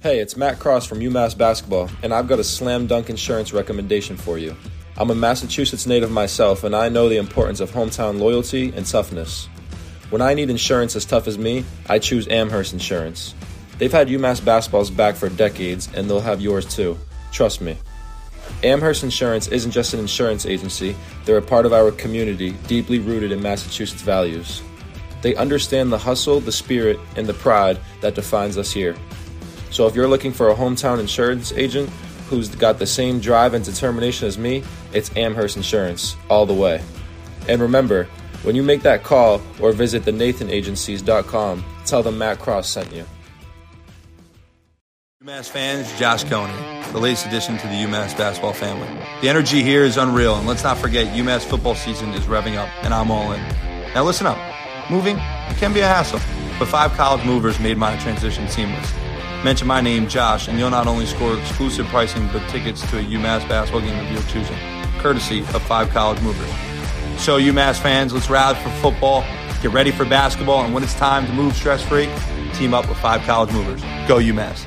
Hey, it's Matt Cross from UMass Basketball, and I've got a slam dunk insurance recommendation for you. I'm a Massachusetts native myself, and I know the importance of hometown loyalty and toughness. When I need insurance as tough as me, I choose Amherst Insurance. They've had UMass basketball's back for decades, and they'll have yours too. Trust me. Amherst Insurance isn't just an insurance agency, they're a part of our community, deeply rooted in Massachusetts values. They understand the hustle, the spirit, and the pride that defines us here. So if you're looking for a hometown insurance agent who's got the same drive and determination as me, it's Amherst Insurance, all the way. And remember, when you make that call or visit the nathanagencies.com, tell them Matt Cross sent you. UMass fans, Josh Coney, the latest addition to the UMass basketball family. The energy here is unreal, and let's not forget UMass football season is revving up, and I'm all in. Now listen up. Moving can be a hassle, but five college movers made my transition seamless. Mention my name, Josh, and you'll not only score exclusive pricing, but tickets to a UMass basketball game of your choosing, courtesy of Five College Movers. So, UMass fans, let's rally for football, get ready for basketball, and when it's time to move stress free, team up with Five College Movers. Go, UMass.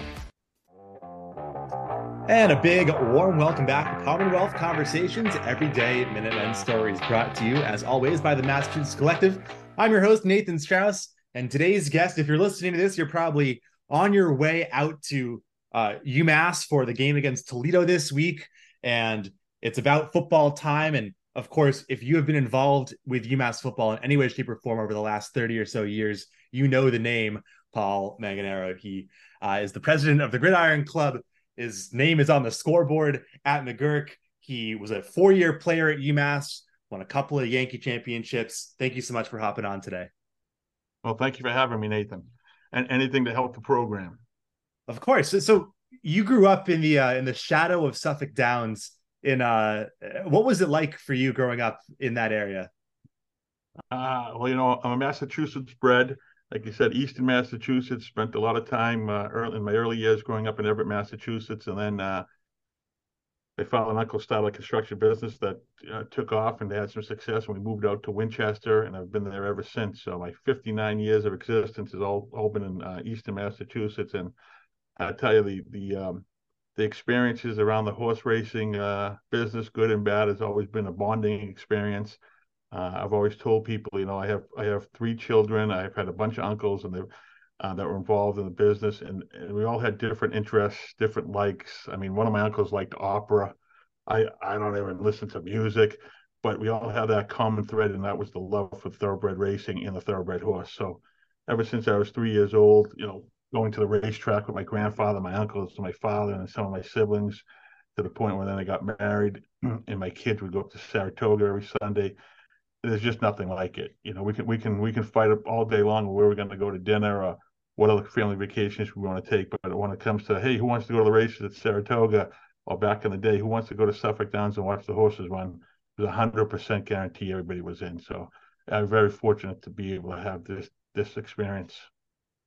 And a big warm welcome back to Commonwealth Conversations, everyday Minutemen stories brought to you, as always, by the Massachusetts Collective. I'm your host, Nathan Strauss, and today's guest, if you're listening to this, you're probably on your way out to uh, UMass for the game against Toledo this week, and it's about football time. And of course, if you have been involved with UMass football in any way, shape, or form over the last 30 or so years, you know the name Paul Manganaro. He uh, is the president of the Gridiron Club. His name is on the scoreboard at McGuirk. He was a four year player at UMass, won a couple of Yankee championships. Thank you so much for hopping on today. Well, thank you for having me, Nathan and anything to help the program. Of course. So, so you grew up in the uh, in the shadow of Suffolk Downs. In uh, what was it like for you growing up in that area? Uh, well, you know, I'm a Massachusetts bred. Like you said, Eastern Massachusetts. Spent a lot of time uh, early, in my early years growing up in Everett, Massachusetts, and then my father and uncle started a construction business that uh, took off and had some success. And we moved out to Winchester, and I've been there ever since. So my 59 years of existence has all all been in uh, Eastern Massachusetts, and I tell you the the um, the experiences around the horse racing uh, business, good and bad, has always been a bonding experience. Uh, I've always told people, you know, I have I have three children. I've had a bunch of uncles, and they've uh, that were involved in the business, and, and, we all had different interests, different likes. I mean, one of my uncles liked opera. I I don't even listen to music, but we all had that common thread, and that was the love for thoroughbred racing and the thoroughbred horse. So, ever since I was three years old, you know, going to the racetrack with my grandfather, my uncles, my father, and some of my siblings, to the point where then I got married, and my kids would go up to Saratoga every Sunday there's just nothing like it. You know, we can we can we can fight all day long where we're going to go to dinner or what other family vacations we want to take. But when it comes to, hey, who wants to go to the races at Saratoga or back in the day, who wants to go to Suffolk Downs and watch the horses run, there's a hundred percent guarantee everybody was in. So I'm very fortunate to be able to have this this experience.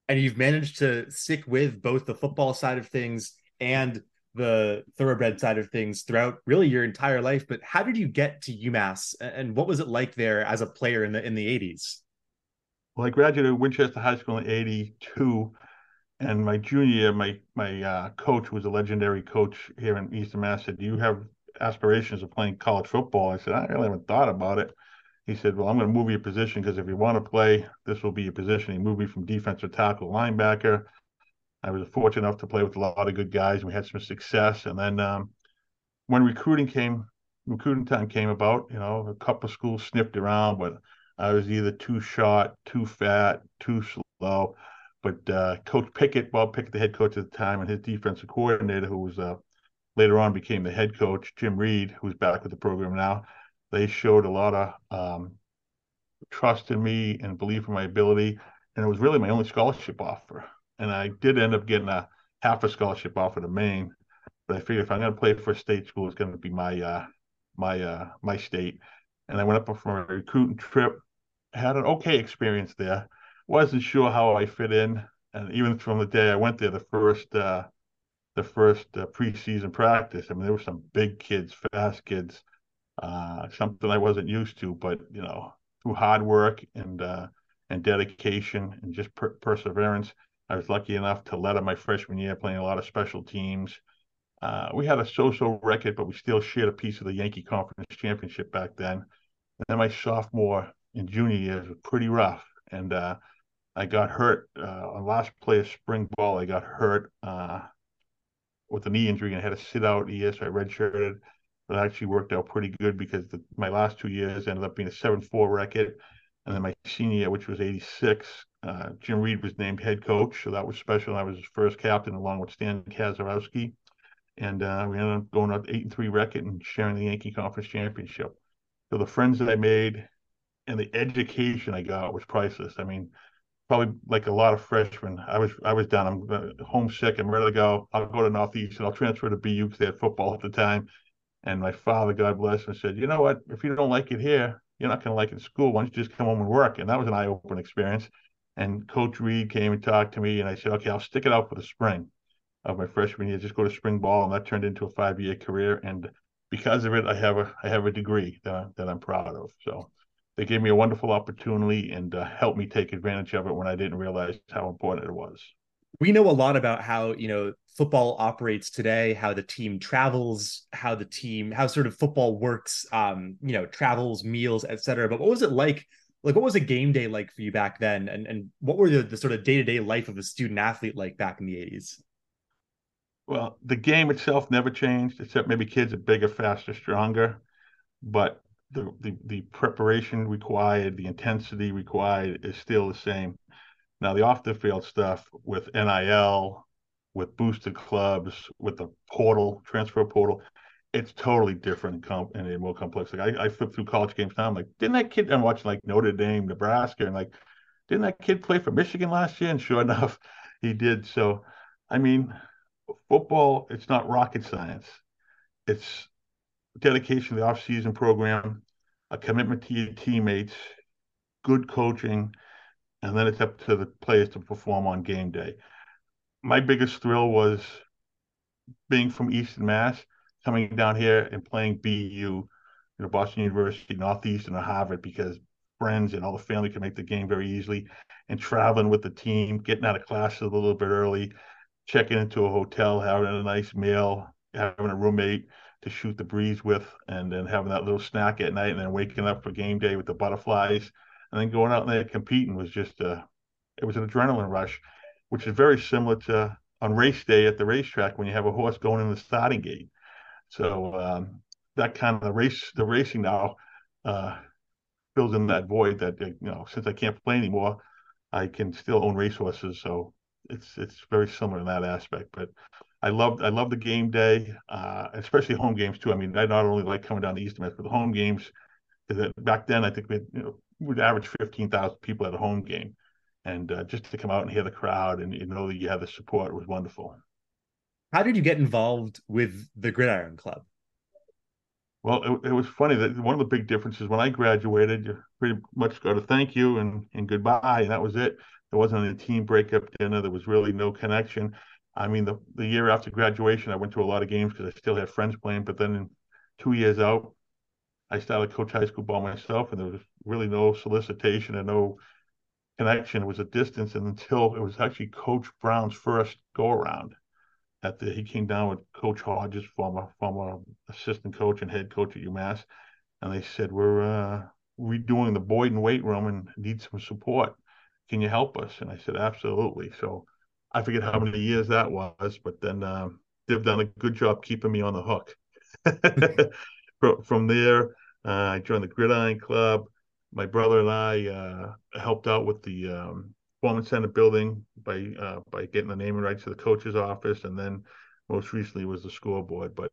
And you've managed to stick with both the football side of things and the thoroughbred side of things throughout really your entire life. But how did you get to UMass, and what was it like there as a player in the in the 80s? Well, I graduated Winchester High School in '82, and my junior year, my my uh, coach was a legendary coach here in Eastern Mass. Said, "Do you have aspirations of playing college football?" I said, "I really haven't thought about it." He said, "Well, I'm going to move your position because if you want to play, this will be your position." He moved me from defensive tackle linebacker. I was fortunate enough to play with a lot of good guys, and we had some success. And then um, when recruiting came, recruiting time came about, you know, a couple of schools sniffed around, but I was either too short, too fat, too slow. But uh, Coach Pickett, Bob Pickett, the head coach at the time, and his defensive coordinator, who was uh, later on became the head coach, Jim Reid, who's back with the program now, they showed a lot of um, trust in me and belief in my ability. And it was really my only scholarship offer. And I did end up getting a half a scholarship offer to Maine. But I figured if I'm going to play for a state school, it's going to be my uh, my uh, my state and I went up for a recruiting trip. Had an okay experience there. Wasn't sure how I fit in, and even from the day I went there, the first uh, the first uh, preseason practice. I mean, there were some big kids, fast kids, uh, something I wasn't used to. But you know, through hard work and uh, and dedication and just per- perseverance, I was lucky enough to let up my freshman year playing a lot of special teams. Uh, we had a so-so record, but we still shared a piece of the Yankee Conference Championship back then. And then my sophomore and junior years were pretty rough, and uh, I got hurt uh, on last play of spring ball. I got hurt uh, with a knee injury and I had to sit out a year, so I redshirted. But it actually worked out pretty good because the, my last two years ended up being a seven-four record, and then my senior year, which was '86, uh, Jim Reid was named head coach, so that was special. I was his first captain along with Stan Kazarowski and uh, we ended up going up eight and three record and sharing the Yankee Conference Championship. So the friends that I made and the education I got was priceless. I mean, probably like a lot of freshmen, I was I was done. I'm uh, homesick. I'm ready to go. I'll go to Northeast and I'll transfer to BU because they had football at the time. And my father, God bless him, said, "You know what? If you don't like it here, you're not going to like it in school. Why don't you just come home and work?" And that was an eye-opening experience. And Coach Reid came and talked to me, and I said, "Okay, I'll stick it out for the spring." Of my freshman year, just go to spring ball, and that turned into a five year career. And because of it, I have a I have a degree that I, that I'm proud of. So they gave me a wonderful opportunity and uh, helped me take advantage of it when I didn't realize how important it was. We know a lot about how you know football operates today, how the team travels, how the team, how sort of football works, um, you know, travels, meals, etc. But what was it like? Like, what was a game day like for you back then, and and what were the, the sort of day to day life of a student athlete like back in the eighties? Well, the game itself never changed, except maybe kids are bigger, faster, stronger. But the, the, the preparation required, the intensity required is still the same. Now, the off the field stuff with NIL, with boosted clubs, with the portal, transfer portal, it's totally different and more complex. Like I, I flip through college games now. I'm like, didn't that kid? I'm watching like Notre Dame, Nebraska, and like, didn't that kid play for Michigan last year? And sure enough, he did. So, I mean, football, it's not rocket science. It's dedication to the off-season program, a commitment to your teammates, good coaching, and then it's up to the players to perform on game day. My biggest thrill was being from Eastern Mass, coming down here and playing BU, you know, Boston University, Northeastern, or Harvard, because friends and all the family can make the game very easily, and traveling with the team, getting out of classes a little bit early, checking into a hotel, having a nice meal, having a roommate to shoot the breeze with, and then having that little snack at night, and then waking up for game day with the butterflies, and then going out there competing was just a, uh, it was an adrenaline rush, which is very similar to on race day at the racetrack when you have a horse going in the starting gate. So um, that kind of the race, the racing now uh, fills in that void that you know since I can't play anymore, I can still own racehorses. So it's it's very similar in that aspect. But I love I love the game day, uh, especially home games too. I mean, I not only like coming down to East Mass, but the home games. Back then, I think we you know we'd average fifteen thousand people at a home game, and uh, just to come out and hear the crowd and you know that you have the support was wonderful. How did you get involved with the Gridiron Club? Well, it, it, was funny that one of the big differences when I graduated, you pretty much got a thank you and, and goodbye, and that was it. There wasn't a team breakup dinner. There was really no connection. I mean, the, the year after graduation, I went to a lot of games because I still had friends playing. But then two years out, I started coach high school ball myself, and there was really no solicitation and no connection. It was a distance, and until it was actually Coach Brown's first go around. At the he came down with Coach Hodges, former former assistant coach and head coach at UMass, and they said we're uh, redoing the Boyden weight room and need some support can you help us? And I said, absolutely. So I forget how many years that was, but then um, they've done a good job keeping me on the hook. from, there, uh, I joined the Gridiron Club. My brother and I uh, helped out with the um, Performance Center building by uh, by getting the naming rights to the coach's office, and then most recently was the scoreboard. But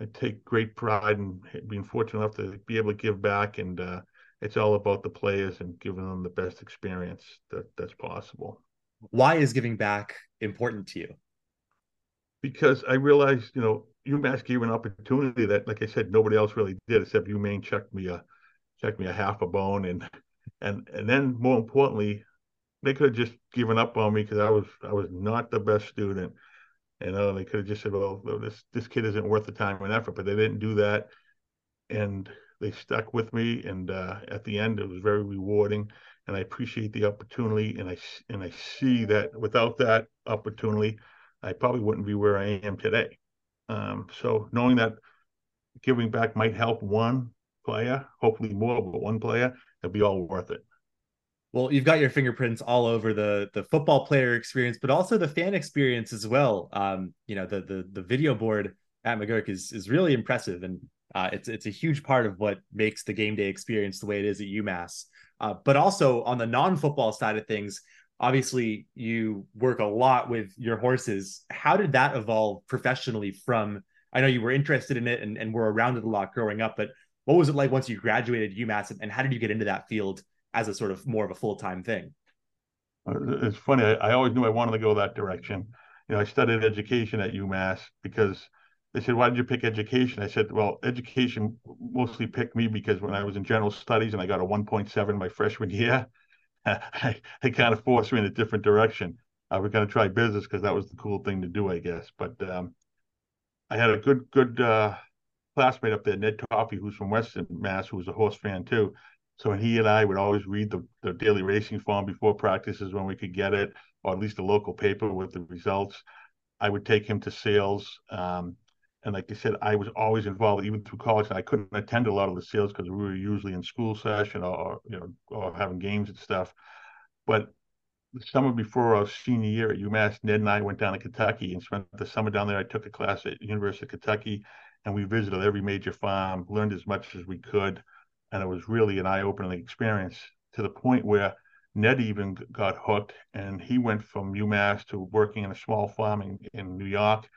I take great pride in being fortunate enough to be able to give back and uh, it's all about the players and giving them the best experience that that's possible. Why is giving back important to you? Because I realized, you know, UMass gave an opportunity that, like I said, nobody else really did, except UMaine checked me a checked me a half a bone, and and and then more importantly, they could have just given up on me because I was I was not the best student. You know, they could have just said, "Well, this this kid isn't worth the time and effort," but they didn't do that, and they stuck with me, and uh, at the end, it was very rewarding. and I appreciate the opportunity. And I and I see that without that opportunity, I probably wouldn't be where I am today. Um, so knowing that giving back might help one player, hopefully more, but one player, it'll be all worth it. Well, you've got your fingerprints all over the the football player experience, but also the fan experience as well. Um, you know, the the the video board at McGuirk is is really impressive, and uh, it's it's a huge part of what makes the game day experience the way it is at UMass. Uh, but also on the non football side of things, obviously you work a lot with your horses. How did that evolve professionally from? I know you were interested in it and, and were around it a lot growing up, but what was it like once you graduated UMass and how did you get into that field as a sort of more of a full time thing? Uh, it's funny. I, I, always knew I wanted to go that direction. You know, I studied education at UMass because they said, "Why did you pick education?" I said, "Well, education mostly picked me because when I was in general studies and I got a 1.7 my freshman year, it kind of forced me in a different direction. I was going to try business because that was the cool thing to do, I guess. But um, I had a good good uh, classmate up there, Ned Toffey, who's from Western Mass, who was a horse fan too. So he and I would always read the, the daily racing form before practices when we could get it, or at least a local paper with the results. I would take him to sales. Um, and like I said, I was always involved, even through college. I couldn't attend a lot of the sales because we were usually in school session or, or, you know or having games and stuff. But the summer before our senior year at UMass, Ned and I went down to Kentucky and spent the summer down there. I took a class at University of Kentucky, and we visited every major farm, learned as much as we could, and it was really an eye-opening experience to the point where Ned even got hooked, and he went from UMass to working in a small farm in, in New York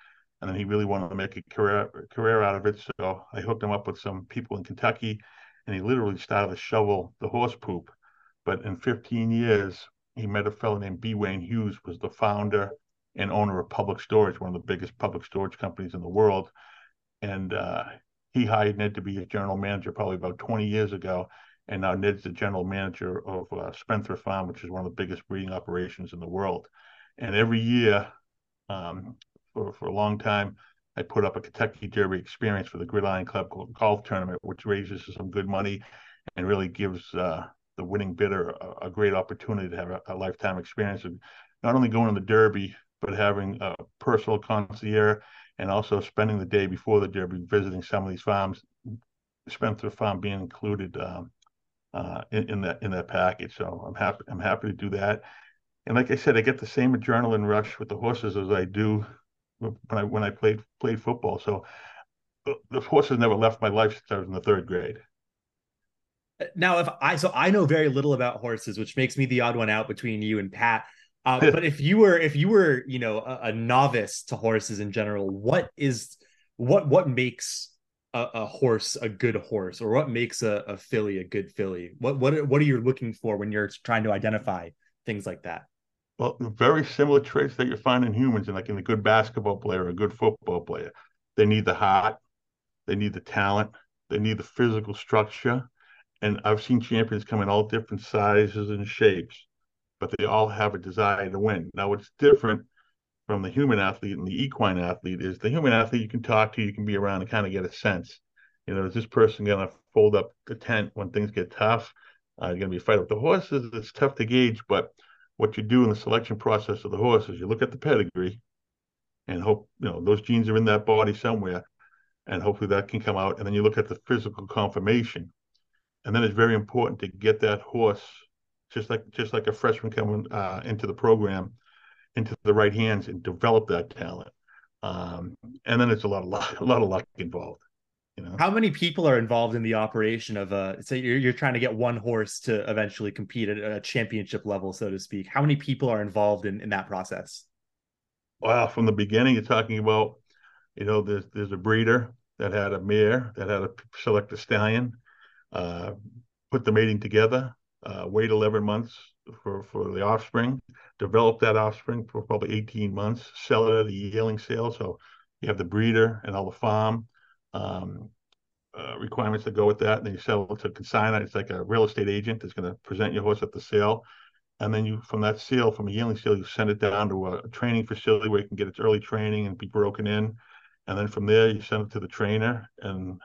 and then he really wanted to make a career career out of it. So I hooked him up with some people in Kentucky, and he literally started to shovel the horse poop. But in 15 years, he met a fellow named B. Wayne Hughes, was the founder and owner of Public Storage, one of the biggest public storage companies in the world, and uh, he hired Ned to be his general manager probably about 20 years ago. And now Ned's the general manager of uh, Farm, which is one of the biggest breeding operations in the world. And every year, um, for, for a long time. I put up a Kentucky Derby experience for the Gridiron Club golf tournament, which raises some good money and really gives uh, the winning bidder a, a, great opportunity to have a, a, lifetime experience of not only going to the Derby, but having a personal concierge and also spending the day before the Derby visiting some of these farms, Spendthrift Farm being included um, uh, in, in, that in that package. So I'm happy I'm happy to do that. And like I said, I get the same adrenaline rush with the horses as I do when I when I played played football. So uh, the horses never left my life since I was in the third grade. Now, if I so I know very little about horses, which makes me the odd one out between you and Pat. Uh, but if you were if you were you know a, a, novice to horses in general, what is what what makes a, a horse a good horse, or what makes a, a filly a good filly? What what what are you looking for when you're trying to identify things like that? Well, very similar traits that you find in humans, and like in a good basketball player, a good football player. They need the heart, they need the talent, they need the physical structure. And I've seen champions come in all different sizes and shapes, but they all have a desire to win. Now, what's different from the human athlete and the equine athlete is the human athlete you can talk to, you can be around and kind of get a sense. You know, is this person going to fold up the tent when things get tough? Uh, going to be a fight with the horses. It's tough to gauge, but what you do in the selection process of the horse is you look at the pedigree and hope you know those genes are in that body somewhere and hopefully that can come out. And then you look at the physical conformation. And then it's very important to get that horse just like just like a freshman coming uh, into the program into the right hands and develop that talent. Um, and then it's a lot of luck, a lot of luck involved you know? How many people are involved in the operation of a say you're you're trying to get one horse to eventually compete at a championship level, so to speak? How many people are involved in, in that process? Well, from the beginning, you're talking about, you know, there's there's a breeder that had a mare that had to select a stallion, uh, put the mating together, uh, wait 11 months for for the offspring, develop that offspring for probably 18 months, sell it at a yearling sale. So you have the breeder and all the farm um, uh, requirements that go with that. And then you sell it to consign It's like a real estate agent that's going to present your horse at the sale. And then you, from that sale, from a yearling sale, you send it down to a training facility where you can get its early training and be broken in. And then from there, you send it to the trainer. And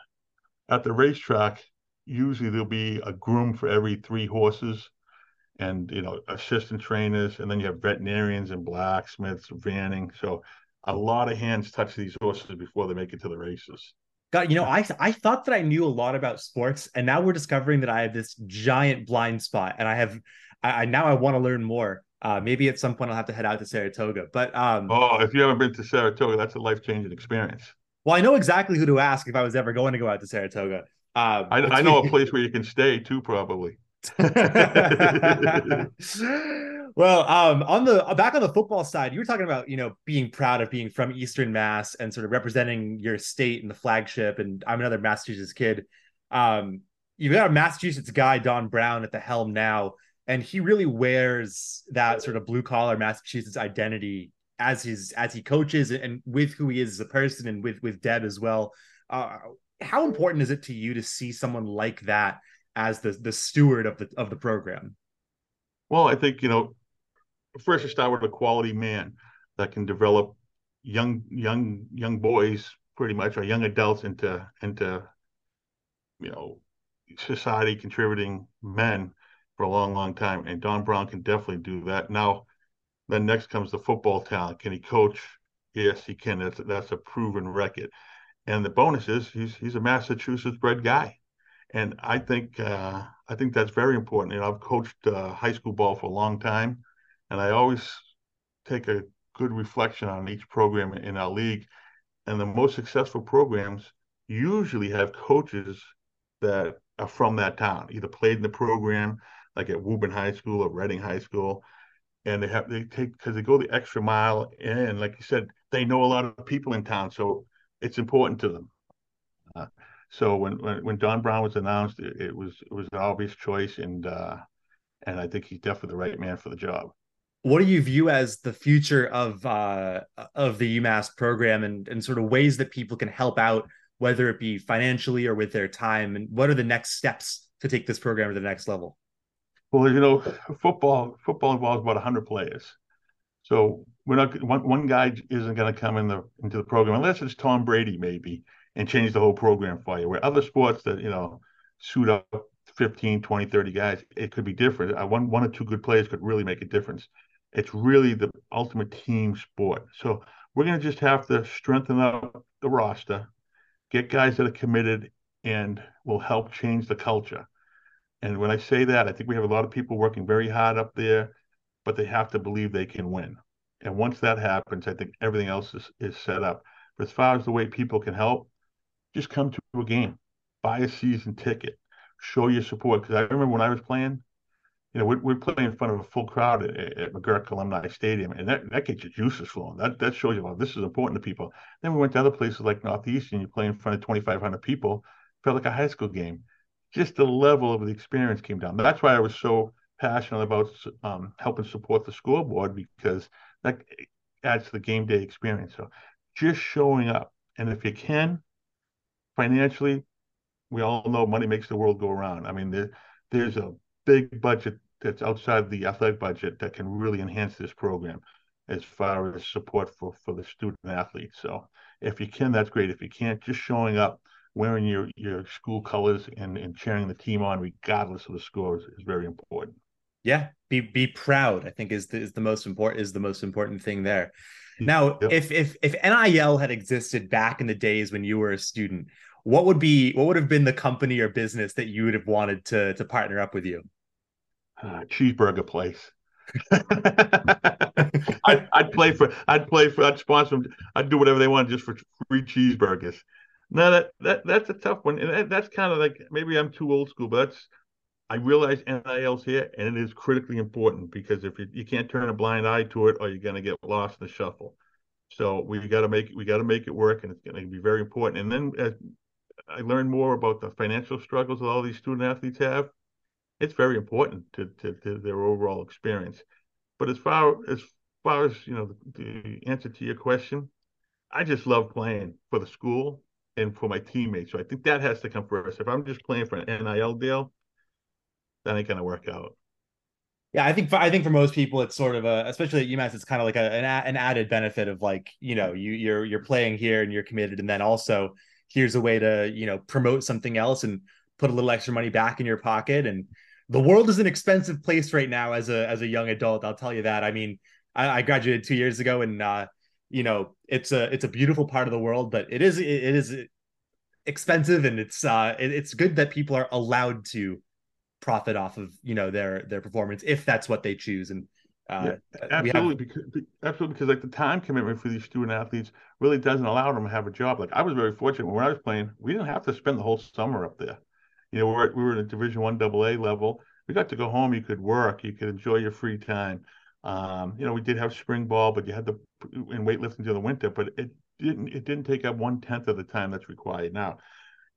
at the racetrack, usually there'll be a groom for every three horses. and you know assistant trainers, and then you have veterinarians and blacksmiths, vanning. So a lot of hands touch these horses before they make it to the races. God, you know, I I thought that I knew a lot about sports, and now we're discovering that I have this giant blind spot, and I have, I, I now I want to learn more. Uh, maybe at some point I'll have to head out to Saratoga. But um, oh, if you haven't been to Saratoga, that's a life changing experience. Well, I know exactly who to ask if I was ever going to go out to Saratoga. Um, I, I know a place where you can stay too, probably. well, um, on the back on the football side, you were talking about you know being proud of being from Eastern Mass and sort of representing your state and the flagship. And I'm another Massachusetts kid. Um, you've got a Massachusetts guy, Don Brown, at the helm now, and he really wears that sort of blue collar Massachusetts identity as his as he coaches and with who he is as a person and with with Deb as well. Uh, how important is it to you to see someone like that as the the steward of the of the program? Well, I think you know first you start with a quality man that can develop young young young boys pretty much or young adults into into you know society contributing men for a long long time. And don brown can definitely do that. Now then next comes the football talent. Can he coach? Yes he can. That's that's a proven record. And the bonus is he's he's a massachusetts bred guy. And i think uh, i think that's very important. Know i've coached uh, high school ball for a long time and I always take a good reflection on each program in our league. And the most successful programs usually have coaches that are from that town, either played in the program, like at Woburn High School or Reading High School, and they have they take because they go the extra mile, and like you said, they know a lot of people in town, so it's important to them. Uh, so when, when when Don Brown was announced, it, it was it was an obvious choice, and uh, and I think he's definitely the right man for the job what do you view as the future of uh, of the UMass program and, and sort of ways that people can help out, whether it be financially or with their time, and what are the next steps to take this program to the next level? Well, you know, football football involves about 100 players, so we're not one, one guy isn't going to come in the into the program unless it's Tom Brady maybe and change the whole program for you. Where other sports that you know suit up 15, 20, 30 guys, it could be different. Uh, one one or two good players could really make a difference it's really the ultimate team sport. So we're going to just have to strengthen up the roster, get guys that are committed and will help change the culture. And when I say that, I think we have a lot of people working very hard up there, but they have to believe they can win. And once that happens, I think everything else is, is set up. But as far as the way people can help, just come to a game, buy a season ticket, show your support. Because I remember when I was playing, you know, we're, we're playing in front of a full crowd at, at McGuirk Alumni Stadium, and that, that gets your juices flowing. That that shows you, well, this is important to people. Then we went to other places like Northeast, and you play in front of 2,500 people. Felt like a high school game. Just the level of the experience came down. That's why I was so passionate about um, helping support the scoreboard because that adds to the game day experience. So just showing up, and if you can, financially, we all know money makes the world go around. I mean, there, there's a big budget that's outside the athletic budget that can really enhance this program as far as support for for the student athletes. So if you can, that's great. If you can't, just showing up, wearing your your school colors and and cheering the team on, regardless of the scores, is very important. Yeah, be be proud. I think is the, is the most important is the most important thing there. Mm-hmm. Now, yep. if if if NIL had existed back in the days when you were a student, what would be what would have been the company or business that you would have wanted to to partner up with you? Uh, cheeseburger place. I'd, I'd, play for, I'd play for, I'd sponsor them. I'd do whatever they want just for free cheeseburgers. Now that, that that's a tough one, and that, that's kind of like maybe I'm too old school, but that's I realize NIL's here, and it is critically important because if you, you can't turn a blind eye to it, or you're going to get lost in the shuffle. So we got to make we got to make it work, and it's going to be very important. And then as I learned more about the financial struggles that all these student athletes have, it's very important to, to, to their overall experience. But as far as far as you know, the, the answer to your question, I just love playing for the school and for my teammates. So I think that has to come first. If I'm just playing for an NIL deal, that ain't gonna work out. Yeah, I think for, I think for most people, it's sort of a, especially at UMass, it's kind of like a, an, an added benefit of like you know you you're you're playing here and you're committed, and then also here's a way to you know promote something else and put a little extra money back in your pocket and the world is an expensive place right now as a as a young adult. I'll tell you that. I mean, I, I graduated two years ago, and uh, you know, it's a it's a beautiful part of the world, but it is it is expensive, and it's uh, it, it's good that people are allowed to profit off of you know their their performance if that's what they choose and uh, yeah, absolutely have... because absolutely because like the time commitment for these student athletes really doesn't allow them to have a job like i was very fortunate when i was playing we didn't have to spend the whole summer up there you know we're, we were in a division one double a level we got to go home you could work you could enjoy your free time um, you know we did have spring ball but you had to in weightlifting during the winter but it didn't it didn't take up one tenth of the time that's required now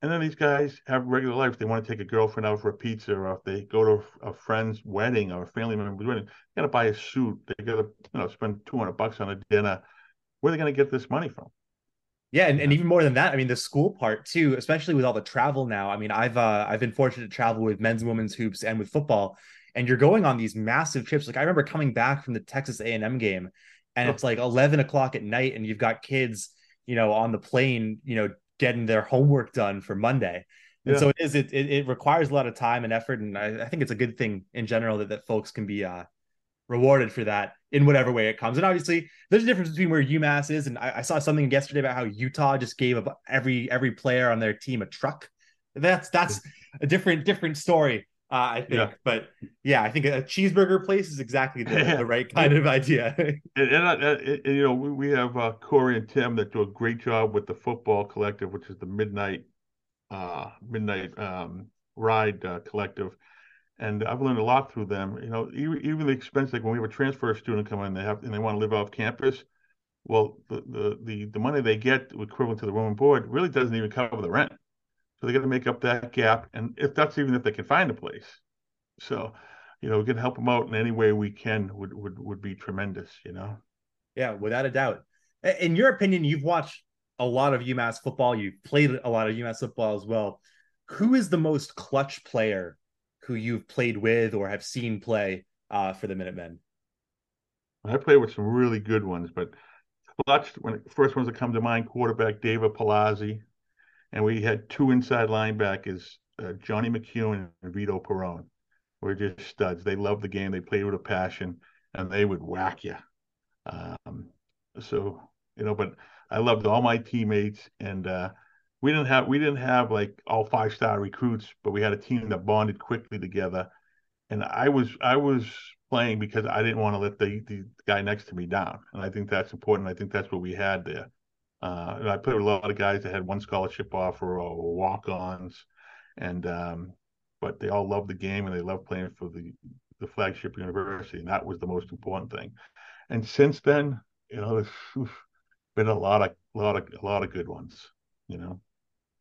and then these guys have regular life. They want to take a girlfriend out for a pizza, or if they go to a friend's wedding or a family member's wedding, they got to buy a suit. They got to, you know, spend two hundred bucks on a dinner. Where are they going to get this money from? Yeah, and, and even more than that, I mean, the school part too, especially with all the travel now. I mean, I've uh, I've been fortunate to travel with men's and women's hoops and with football, and you're going on these massive trips. Like I remember coming back from the Texas A and M game, and it's like eleven o'clock at night, and you've got kids, you know, on the plane, you know, getting their homework done for Monday. And yeah. so it is it, it, it requires a lot of time and effort, and I, I, think it's a good thing in general that that folks can be uh, rewarded for that in whatever way it comes. And obviously, there's a difference between where UMass is, and I, I saw something yesterday about how Utah just gave every every player on their team a truck. That's that's a different different story. Uh, I think. Yeah. But yeah, I think a cheeseburger place is exactly the, yeah. the right kind of idea. and, and, and, and, you know, we, we have uh, Corey and Tim that do a great job with the football collective, which is the midnight uh, midnight um, ride uh, collective. And I've learned a lot through them. You know, even, even the expense, like when we have a transfer student come in, they have and they want to live off campus. Well, the the the, the money they get equivalent to the room and board really doesn't even cover the rent. So they got to make up that gap, and if that's even if they can find a place. So, you know, we can help them out in any way we can would would would be tremendous. You know. Yeah, without a doubt. In your opinion, you've watched a lot of UMass football. You've played a lot of UMass football as well. Who is the most clutch player who you've played with or have seen play uh, for the Minutemen? I played with some really good ones, but clutch when it, first ones that come to mind: quarterback David Palazzi, and we had two inside linebackers, uh, Johnny McEwen and Vito Perone. We're just studs. They love the game. They play with a passion, and they would whack you. Um, so you know, but I loved all my teammates, and uh, we didn't have we didn't have like all five star recruits, but we had a team that bonded quickly together. And I was I was playing because I didn't want to let the the guy next to me down, and I think that's important. I think that's what we had there. Uh, I played with a lot of guys that had one scholarship offer or walk-ons, and um, but they all loved the game and they loved playing for the the flagship university, and that was the most important thing. And since then, you know, there's been a lot of a lot of a lot of good ones. You know,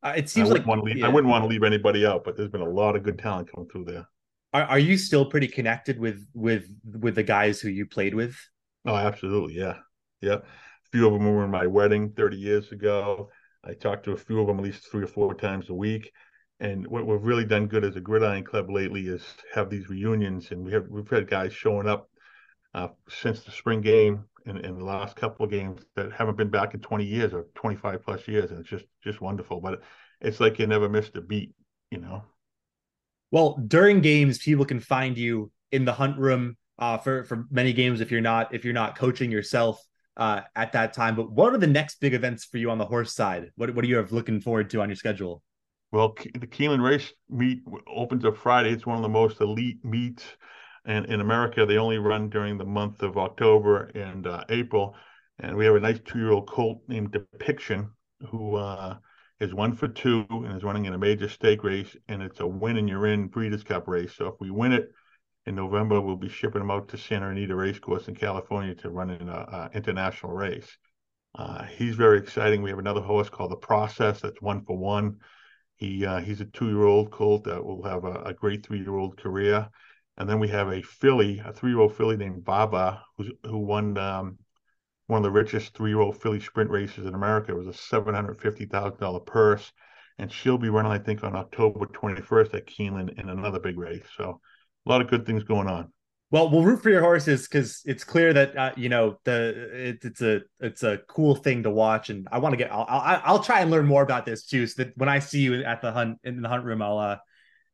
uh, it seems I like want to leave, yeah. I wouldn't want to leave anybody out, but there's been a lot of good talent coming through there. Are, are you still pretty connected with with with the guys who you played with? Oh, absolutely, yeah, yeah A few of them were in my wedding 30 years ago. I talked to a few of them at least three or four times a week. And what we've really done good as a gridiron club lately is have these reunions, and we have we've had guys showing up uh, since the spring game and, in the last couple of games that haven't been back in 20 years or 25 plus years, and it's just just wonderful. But it's like you never missed a beat, you know. Well, during games, people can find you in the hunt room uh, for for many games if you're not if you're not coaching yourself uh, at that time. But what are the next big events for you on the horse side? What what are you looking forward to on your schedule? Well, the Keeneland race meet opens up Friday. It's one of the most elite meets in, in America. They only run during the month of October and uh, April. And we have a nice two-year-old colt named Depiction who uh, is one for two and is running in a major stake race. And it's a win and you're in Breeders' Cup race. So if we win it, in November, we'll be shipping them out to Santa Anita Racecourse in California to run in an international race. Uh, he's very exciting. We have another horse called the Process. That's one for one. He uh, he's a two-year-old colt that will have a, a great three-year-old career. And then we have a filly, a three-year-old filly named Baba, who's, who won um, one of the richest three-year-old filly sprint races in America. It was a seven hundred fifty thousand dollar purse, and she'll be running, I think, on October twenty-first at Keeneland in another big race. So a lot of good things going on. Well, we'll root for your horses because it's clear that uh, you know the it, it's a it's a cool thing to watch, and I want to get. I'll, I'll, I'll try and learn more about this too, so that when I see you at the hunt in the hunt room, I'll uh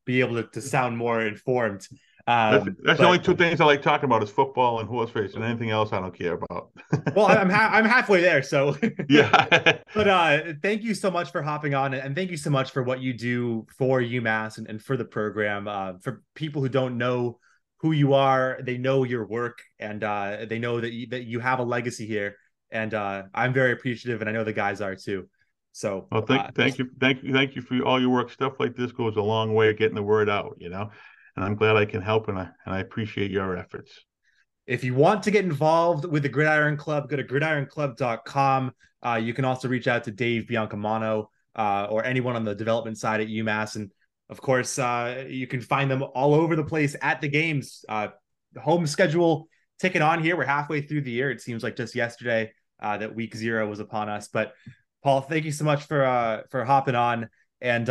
be able to, to sound more informed. Um, that's, that's but, the only two things I like talking about is football and horse racing. Anything else I don't care about. well, I'm ha- I'm halfway there, so yeah. but uh, thank you so much for hopping on, and thank you so much for what you do for UMass and, and for the program. Uh, for people who don't know who you are, they know your work, and uh, they know that you, that you have a legacy here. And uh, I'm very appreciative, and I know the guys are too. So, well, thank, uh, thank you, thank you, thank you for all your work. Stuff like this goes a long way of getting the word out, you know and I'm glad I can help and I and I appreciate your efforts. If you want to get involved with the Gridiron Club, go to gridironclub.com. Uh, you can also reach out to Dave Biancamano uh, or anyone on the development side at UMass. And of course, uh, you can find them all over the place at the games. Uh, home schedule ticking on here. We're halfway through the year. It seems like just yesterday uh, that week zero was upon us. But Paul, thank you so much for uh, for hopping on. And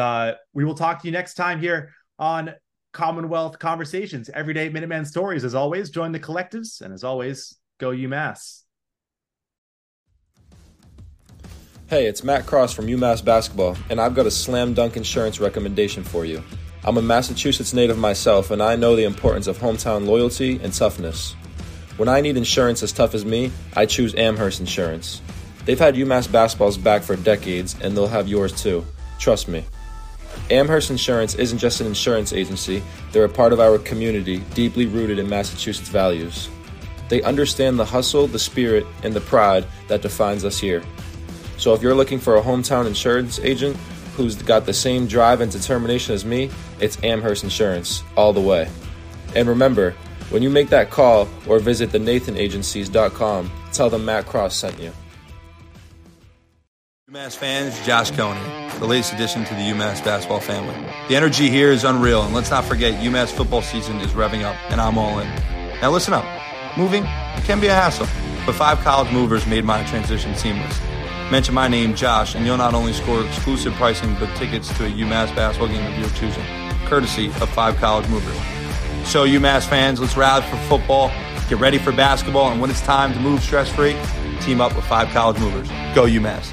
we will talk to you next time here on Commonwealth conversations, everyday Minuteman stories. As always, join the collectives, and as always, go UMass. Hey, it's Matt Cross from UMass Basketball, and I've got a slam dunk insurance recommendation for you. I'm a Massachusetts native myself, and I know the importance of hometown loyalty and toughness. When I need insurance as tough as me, I choose Amherst Insurance. They've had UMass basketball's back for decades, and they'll have yours too. Trust me. Amherst Insurance isn't just an insurance agency, they're a part of our community, deeply rooted in Massachusetts values. They understand the hustle, the spirit, and the pride that defines us here. So if you're looking for a hometown insurance agent who's got the same drive and determination as me, it's Amherst Insurance, all the way. And remember, when you make that call or visit the nathanagencies.com, tell them Matt Cross sent you. UMass fans, Josh Coney, the latest addition to the UMass basketball family. The energy here is unreal, and let's not forget UMass football season is revving up, and I'm all in. Now listen up. Moving can be a hassle, but five college movers made my transition seamless. Mention my name, Josh, and you'll not only score exclusive pricing, but tickets to a UMass basketball game of your choosing, courtesy of five college movers. So, UMass fans, let's rally for football, get ready for basketball, and when it's time to move stress free, team up with five college movers. Go UMass.